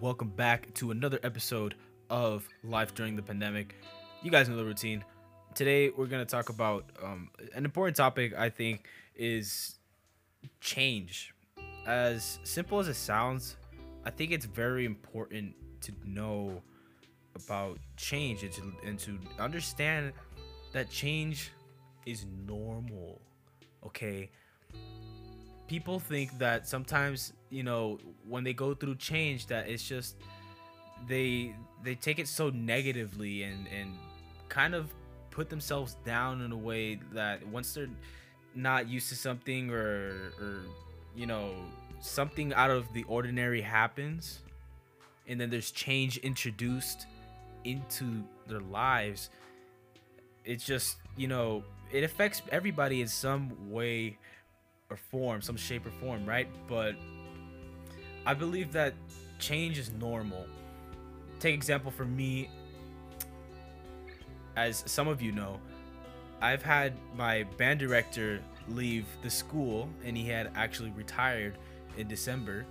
welcome back to another episode of Life During the Pandemic. You guys know the routine. Today, we're going to talk about um, an important topic, I think, is change. As simple as it sounds, I think it's very important to know about change and to, and to understand that change is normal. Okay? people think that sometimes you know when they go through change that it's just they they take it so negatively and and kind of put themselves down in a way that once they're not used to something or or you know something out of the ordinary happens and then there's change introduced into their lives it's just you know it affects everybody in some way or form, some shape or form, right? But I believe that change is normal. Take example for me, as some of you know, I've had my band director leave the school, and he had actually retired in December.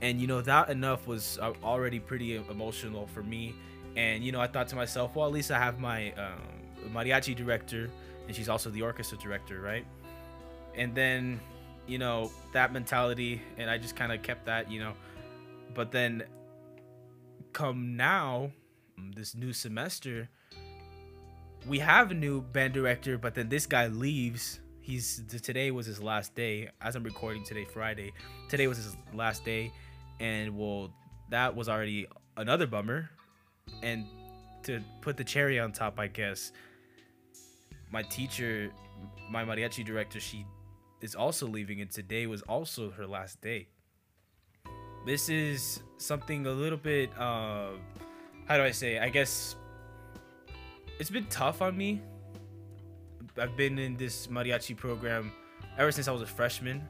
And you know that enough was uh, already pretty emotional for me. And you know I thought to myself, well at least I have my um, mariachi director, and she's also the orchestra director, right? And then you know, that mentality, and I just kind of kept that, you know. But then come now, mm, this new semester, we have a new band director, but then this guy leaves. He's today was his last day. As I'm recording today, Friday. Today was his last day, and well, that was already another bummer. And to put the cherry on top, I guess, my teacher, my mariachi director, she is also leaving, and today was also her last day. This is something a little bit, uh, how do I say? I guess it's been tough on me. I've been in this mariachi program ever since I was a freshman.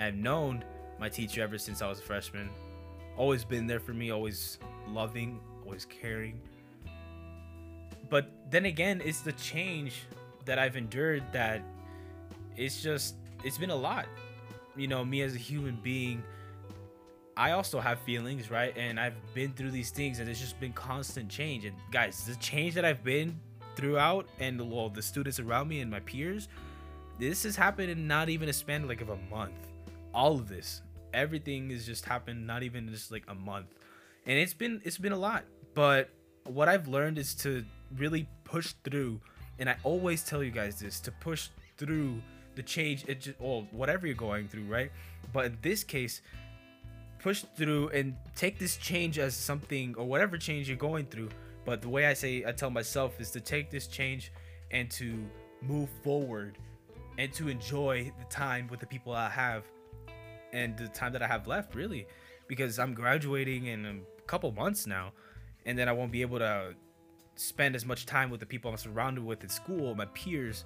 I've known my teacher ever since I was a freshman. Always been there for me, always loving, always caring. But then again, it's the change that I've endured that it's just it's been a lot. You know, me as a human being, I also have feelings, right? And I've been through these things, and it's just been constant change. And guys, the change that I've been throughout, and well, the students around me and my peers, this has happened in not even a span like of a month. All of this, everything has just happened, not even just like a month, and it's been it's been a lot. But what I've learned is to really push through, and I always tell you guys this: to push through the change it just or whatever you're going through right? But in this case push through and take this change as something or whatever change you're going through. But the way i say i tell myself is to take this change and to move forward and to enjoy the time with the people i have and the time that i have left really. Because i'm graduating in a couple months now and then i won't be able to spend as much time with the people i'm surrounded with in school my peers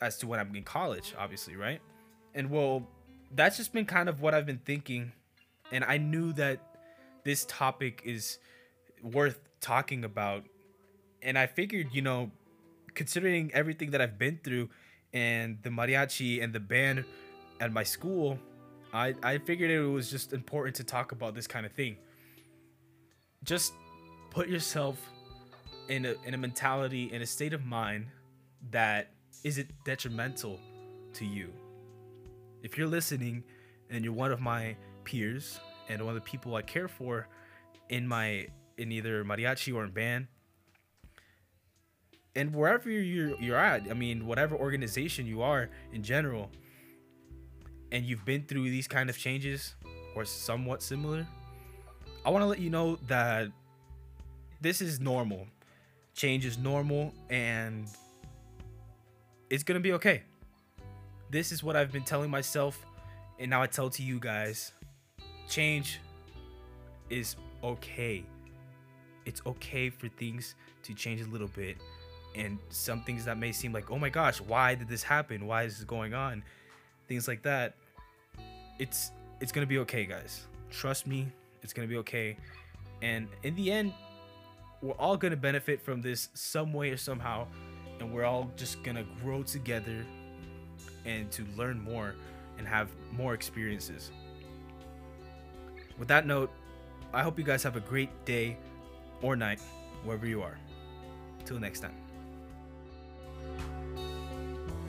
as to when I'm in college, obviously, right? And well, that's just been kind of what I've been thinking. And I knew that this topic is worth talking about. And I figured, you know, considering everything that I've been through and the mariachi and the band at my school, I, I figured it was just important to talk about this kind of thing. Just put yourself in a in a mentality, in a state of mind that is it detrimental to you? If you're listening and you're one of my peers and one of the people I care for in my in either mariachi or in band, and wherever you're you're at, I mean, whatever organization you are in general, and you've been through these kind of changes or somewhat similar, I want to let you know that this is normal. Change is normal, and it's gonna be okay. This is what I've been telling myself, and now I tell to you guys change is okay. It's okay for things to change a little bit. And some things that may seem like, oh my gosh, why did this happen? Why is this going on? Things like that. It's it's gonna be okay, guys. Trust me, it's gonna be okay. And in the end, we're all gonna benefit from this some way or somehow and we're all just gonna grow together and to learn more and have more experiences. With that note, I hope you guys have a great day or night wherever you are. Till next time.